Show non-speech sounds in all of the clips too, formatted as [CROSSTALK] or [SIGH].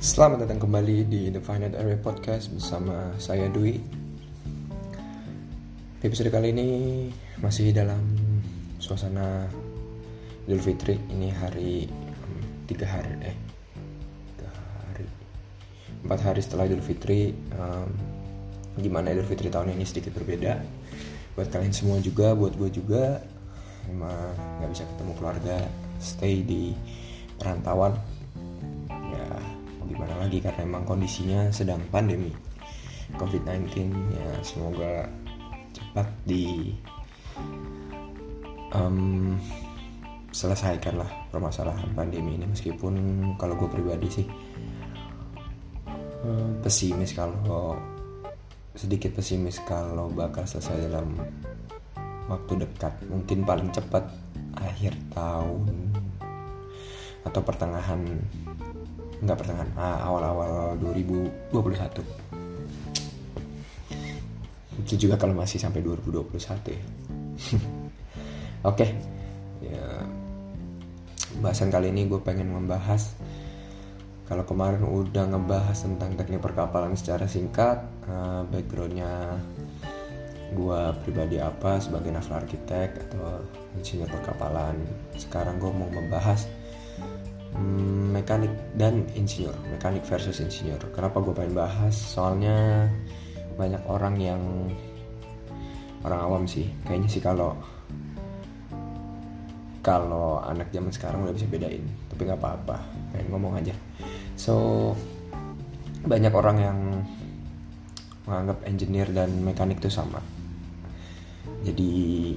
Selamat datang kembali di The Finite Area Podcast bersama saya Dwi. Di episode kali ini masih dalam suasana Idul Fitri. Ini hari hmm, tiga hari eh tiga hari empat hari setelah Idul Fitri. Um, gimana Idul Fitri tahun ini sedikit berbeda. Buat kalian semua juga, buat gue juga. Emang nggak bisa ketemu keluarga, stay di perantauan gimana lagi karena emang kondisinya sedang pandemi. COVID-19 ya semoga cepat di um, selesaikan lah permasalahan pandemi ini. Meskipun kalau gue pribadi sih um, pesimis kalau sedikit pesimis kalau bakal selesai dalam waktu dekat. Mungkin paling cepat akhir tahun atau pertengahan nggak pertengahan. Ah, awal-awal 2021 itu juga kalau masih sampai 2021 ya. [LAUGHS] Oke. Okay. ya bahasan kali ini gue pengen membahas kalau kemarin udah ngebahas tentang teknik perkapalan secara singkat uh, backgroundnya gue pribadi apa sebagai naval arsitek atau insinyur perkapalan. Sekarang gue mau membahas mekanik dan insinyur mekanik versus insinyur. Kenapa gue pengen bahas? Soalnya banyak orang yang orang awam sih. Kayaknya sih kalau kalau anak zaman sekarang udah bisa bedain tapi nggak apa-apa. Pengen ngomong aja. So banyak orang yang menganggap engineer dan mekanik itu sama. Jadi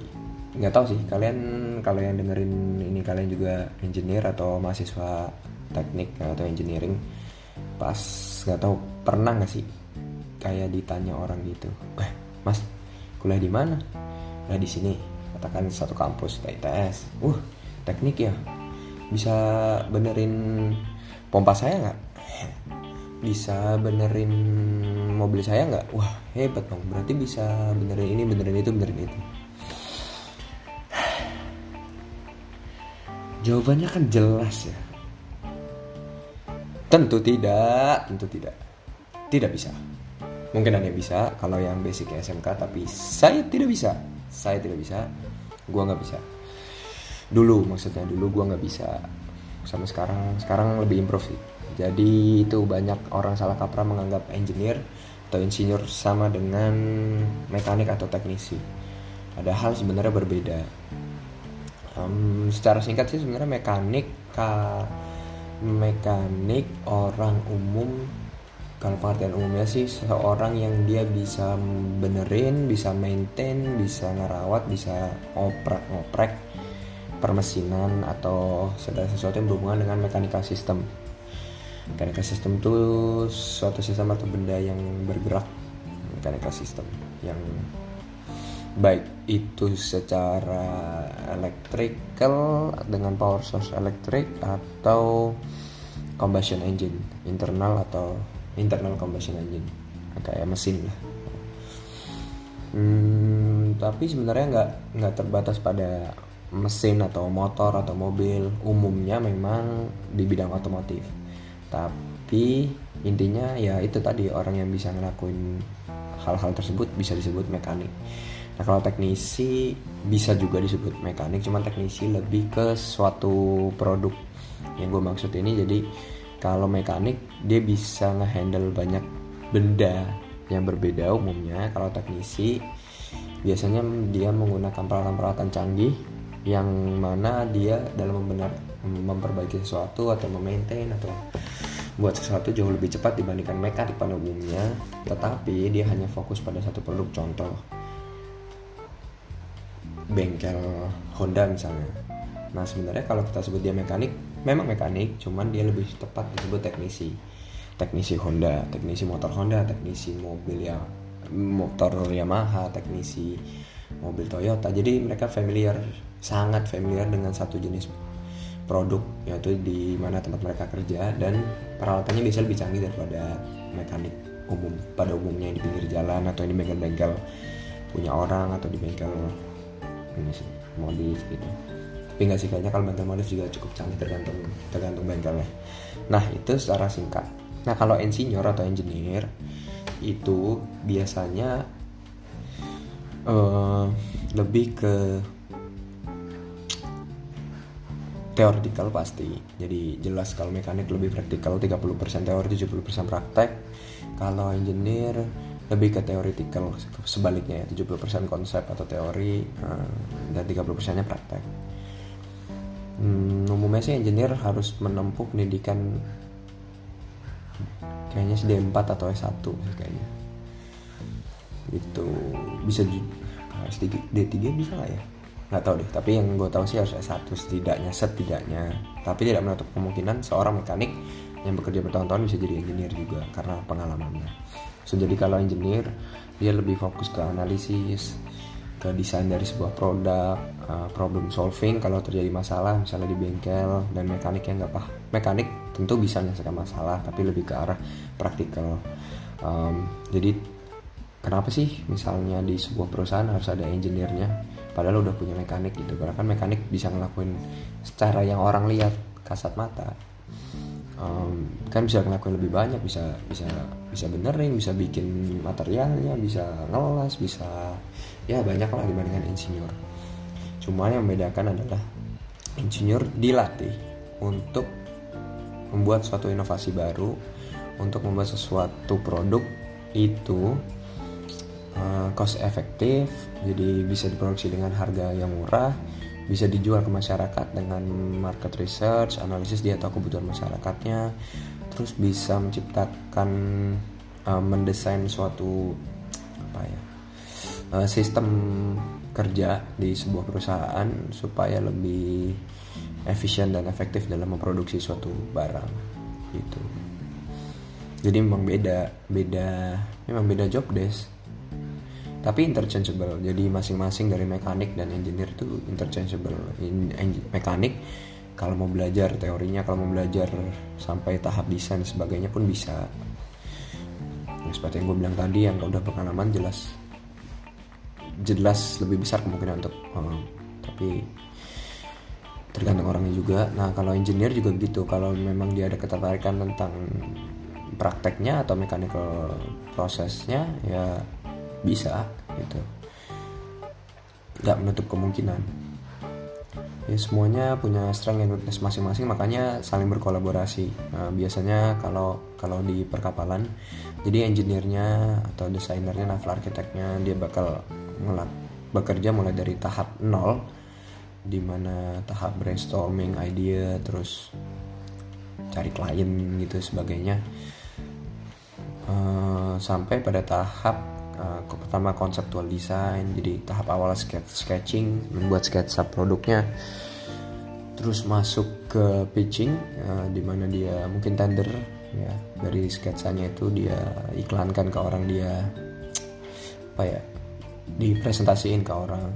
nggak tahu sih kalian kalau yang dengerin ini kalian juga engineer atau mahasiswa teknik atau engineering pas nggak tahu pernah nggak sih kayak ditanya orang gitu eh mas kuliah di mana? Kuliah di sini katakan satu kampus ITS uh teknik ya? Bisa benerin pompa saya nggak? [LAUGHS] Bisa benerin mobil saya nggak? Wah hebat dong berarti bisa benerin ini benerin itu benerin itu Jawabannya kan jelas ya. Tentu tidak, tentu tidak. Tidak bisa. Mungkin ada yang bisa kalau yang basic SMK, tapi saya tidak bisa. Saya tidak bisa. Gua nggak bisa. Dulu maksudnya dulu gua nggak bisa. Sama sekarang, sekarang lebih improve sih. Jadi itu banyak orang salah kaprah menganggap engineer atau insinyur sama dengan mekanik atau teknisi. Padahal sebenarnya berbeda um, secara singkat sih sebenarnya mekanik ka mekanik orang umum kalau pengertian umumnya sih seorang yang dia bisa benerin, bisa maintain, bisa ngerawat, bisa ngoprek-ngoprek permesinan atau segala sesuatu yang berhubungan dengan mekanika sistem. Mekanika sistem itu suatu sistem atau benda yang bergerak. Mekanika sistem yang baik itu secara electrical dengan power source elektrik atau combustion engine internal atau internal combustion engine. Kayak mesin lah. Hmm, tapi sebenarnya nggak nggak terbatas pada mesin atau motor atau mobil. Umumnya memang di bidang otomotif. Tapi intinya ya itu tadi orang yang bisa ngelakuin hal-hal tersebut bisa disebut mekanik Nah kalau teknisi bisa juga disebut mekanik, cuman teknisi lebih ke suatu produk. Yang gue maksud ini jadi kalau mekanik dia bisa ngehandle banyak benda yang berbeda umumnya. Kalau teknisi biasanya dia menggunakan peralatan-peralatan canggih yang mana dia dalam membenar memperbaiki sesuatu atau memaintain atau buat sesuatu jauh lebih cepat dibandingkan mekanik pada umumnya tetapi dia hanya fokus pada satu produk contoh bengkel Honda misalnya. Nah sebenarnya kalau kita sebut dia mekanik memang mekanik cuman dia lebih tepat disebut teknisi. Teknisi Honda teknisi motor Honda teknisi mobil ya motor Yamaha teknisi mobil Toyota. Jadi mereka familiar sangat familiar dengan satu jenis produk yaitu di mana tempat mereka kerja dan peralatannya bisa lebih canggih daripada mekanik umum. Pada umumnya di pinggir jalan atau di bengkel-bengkel punya orang atau di bengkel sih modif gitu tapi nggak sih kayaknya kalau bengkel modif juga cukup canggih tergantung tergantung bengkelnya. Nah itu secara singkat. Nah kalau insinyur atau engineer itu biasanya uh, lebih ke teoretikal pasti. Jadi jelas kalau mekanik lebih praktikal 30% teori 70% praktek. Kalau engineer lebih ke teoretikal sebaliknya ya 70% konsep atau teori uh, dan 30% nya praktek. Hmm, umumnya sih engineer harus menempuh pendidikan kayaknya D4 atau S1 kayaknya. Itu bisa S3 D3 bisa lah ya. Nggak tahu deh tapi yang gue tahu sih harus S1 setidaknya setidaknya. Tapi tidak menutup kemungkinan seorang mekanik yang bekerja bertahun-tahun bisa jadi engineer juga karena pengalamannya so jadi kalau engineer dia lebih fokus ke analisis ke desain dari sebuah produk uh, problem solving kalau terjadi masalah misalnya di bengkel dan mekanik yang nggak paham mekanik tentu bisa menyelesaikan masalah tapi lebih ke arah praktikal. Um, jadi kenapa sih misalnya di sebuah perusahaan harus ada engineer-nya? Padahal udah punya mekanik gitu karena kan mekanik bisa ngelakuin secara yang orang lihat kasat mata um, kan bisa ngelakuin lebih banyak bisa bisa bisa benerin bisa bikin materialnya bisa ngelas bisa ya banyak lah dibandingkan insinyur. Cuma yang membedakan adalah insinyur dilatih untuk membuat suatu inovasi baru untuk membuat sesuatu produk itu uh, cost efektif jadi bisa diproduksi dengan harga yang murah bisa dijual ke masyarakat dengan market research analisis dia tahu kebutuhan masyarakatnya. Terus bisa menciptakan uh, mendesain suatu apa ya uh, sistem kerja di sebuah perusahaan supaya lebih efisien dan efektif dalam memproduksi suatu barang gitu. Jadi memang beda beda memang beda job desk tapi interchangeable. Jadi masing-masing dari mekanik dan engineer itu interchangeable. In, mekanik kalau mau belajar teorinya kalau mau belajar sampai tahap desain sebagainya pun bisa. Ya, seperti yang gue bilang tadi yang udah pengalaman jelas jelas lebih besar kemungkinan untuk um, tapi tergantung orangnya juga. Nah kalau engineer juga gitu kalau memang dia ada ketertarikan tentang prakteknya atau mechanical prosesnya ya bisa gitu. Nggak menutup kemungkinan. Ya semuanya punya strength and weakness masing-masing makanya saling berkolaborasi. Nah, biasanya kalau kalau di perkapalan jadi engineer-nya atau desainernya naval arsiteknya dia bakal ngelak bekerja mulai dari tahap nol di mana tahap brainstorming idea terus cari klien gitu sebagainya. Uh, sampai pada tahap uh, pertama konseptual design jadi tahap awal sketch sketching membuat sketsa produknya. Terus masuk ke pitching uh, di mana dia mungkin tender ya dari sketsanya itu dia iklankan ke orang dia apa ya dipresentasiin ke orang.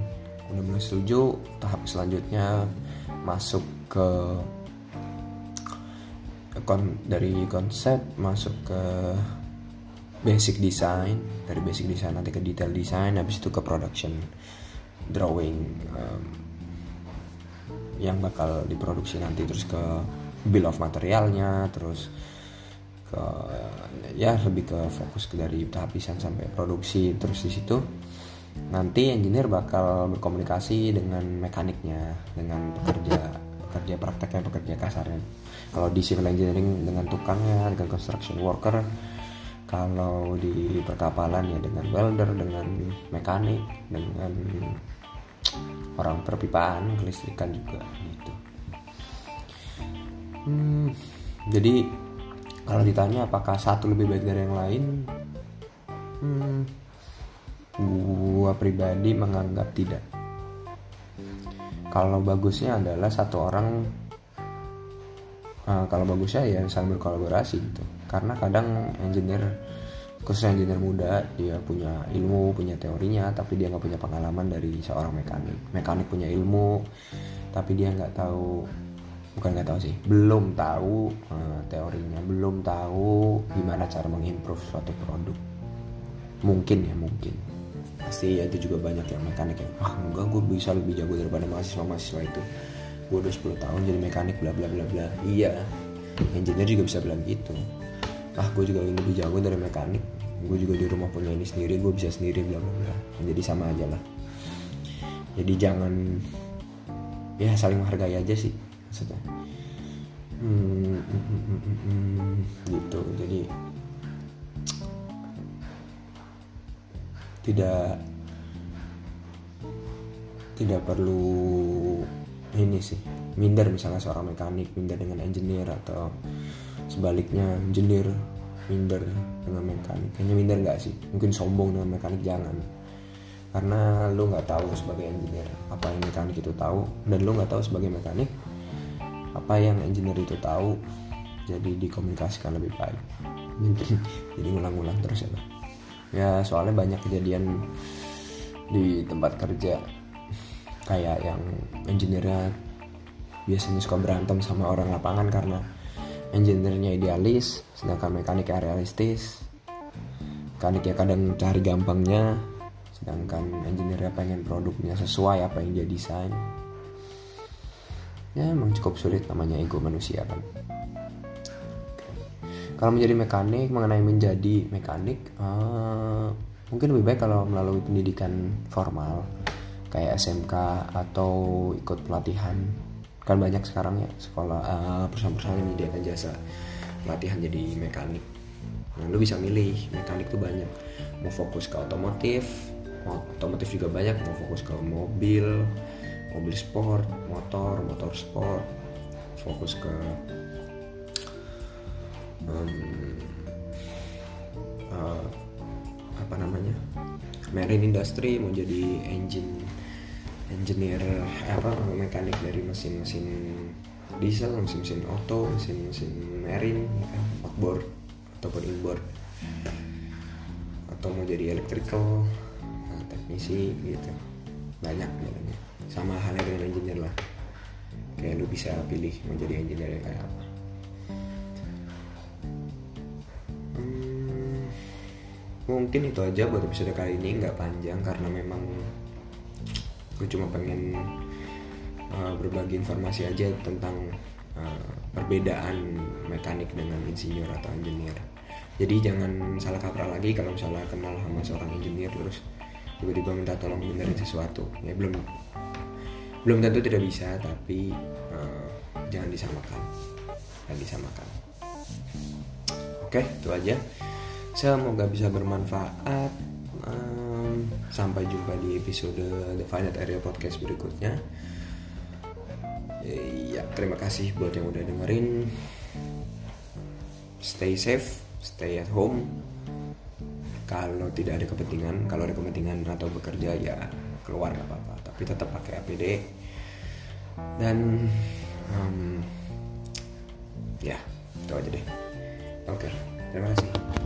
Udah mulai setuju tahap selanjutnya masuk ke kon dari konsep masuk ke basic design dari basic design nanti ke detail design habis itu ke production drawing um, yang bakal diproduksi nanti terus ke bill of materialnya terus ke ya lebih ke fokus ke dari tahap desain sampai produksi terus di situ nanti engineer bakal berkomunikasi dengan mekaniknya dengan pekerja pekerja prakteknya pekerja kasarnya. Kalau di civil engineering dengan tukangnya dengan construction worker kalau di perkapalan ya dengan welder dengan mekanik dengan orang perpipaan kelistrikan juga gitu. Hmm, jadi kalau ditanya apakah satu lebih baik dari yang lain hmm, gua pribadi menganggap tidak. Kalau bagusnya adalah satu orang uh, kalau bagusnya ya saling berkolaborasi gitu karena kadang engineer khususnya engineer muda dia punya ilmu punya teorinya tapi dia nggak punya pengalaman dari seorang mekanik. Mekanik punya ilmu tapi dia nggak tahu bukan nggak tahu sih belum tahu uh, teorinya belum tahu gimana cara mengimprove suatu produk. Mungkin ya mungkin. Pasti ya itu juga banyak yang mekanik yang ah enggak gue bisa lebih jago daripada mahasiswa mahasiswa itu. Gue udah 10 tahun jadi mekanik bla bla bla bla. Iya engineer juga bisa bilang gitu ah gue juga lebih jago dari mekanik. Gue juga di rumah punya ini sendiri gue bisa sendiri bla bla bla. Jadi sama aja lah. Jadi jangan ya saling menghargai aja sih maksudnya. Hmm, hmm, hmm, hmm, hmm, hmm, gitu. Jadi tidak tidak perlu ini sih minder misalnya seorang mekanik minder dengan engineer atau sebaliknya engineer minder dengan mekanik. Kayaknya minder nggak sih? Mungkin sombong dengan mekanik jangan. Karena lo nggak tahu sebagai engineer apa yang mekanik itu tahu dan lo nggak tahu sebagai mekanik apa yang engineer itu tahu jadi dikomunikasikan lebih baik. [LAUGHS] Jadi ngulang-ngulang terus ya ya soalnya banyak kejadian di tempat kerja kayak yang engineer biasanya suka berantem sama orang lapangan karena engineer-nya idealis sedangkan mekaniknya realistis. Mekaniknya kadang cari gampangnya sedangkan engineer pengen produknya sesuai apa yang dia desain. Ya emang cukup sulit namanya ego manusia kan kalau menjadi mekanik mengenai menjadi mekanik uh, mungkin lebih baik kalau melalui pendidikan formal kayak SMK atau ikut pelatihan kan banyak sekarang ya sekolah uh, perusahaan-perusahaan yang menyediakan jasa pelatihan jadi mekanik. Nah lu bisa milih mekanik tuh banyak. Mau fokus ke otomotif otomotif juga banyak. Mau fokus ke mobil mobil sport motor motor sport. Fokus ke um, uh, apa namanya? Marine industry mau jadi engine engineer apa mekanik dari mesin-mesin diesel, mesin-mesin auto, mesin-mesin marine, ya kan, outboard ataupun inboard, atau mau jadi electrical, nah, teknisi gitu, banyak jalannya. Sama halnya dengan engineer lah, kayak lu bisa pilih mau jadi engineer kayak apa. Hmm, mungkin itu aja buat episode kali ini nggak panjang karena memang gue cuma pengen uh, berbagi informasi aja tentang uh, perbedaan mekanik dengan insinyur atau engineer. Jadi jangan salah kaprah lagi kalau misalnya kenal sama seorang engineer terus tiba-tiba minta tolong benerin sesuatu. Ya belum belum tentu tidak bisa tapi uh, jangan disamakan. Jangan disamakan. Oke itu aja. Semoga bisa bermanfaat sampai jumpa di episode The Finite Area Podcast berikutnya. Ya terima kasih buat yang udah dengerin. Stay safe stay at home. Kalau tidak ada kepentingan kalau ada kepentingan atau bekerja ya keluar nggak apa-apa. Tapi tetap pakai APD dan um, ya itu aja deh. Oke terima kasih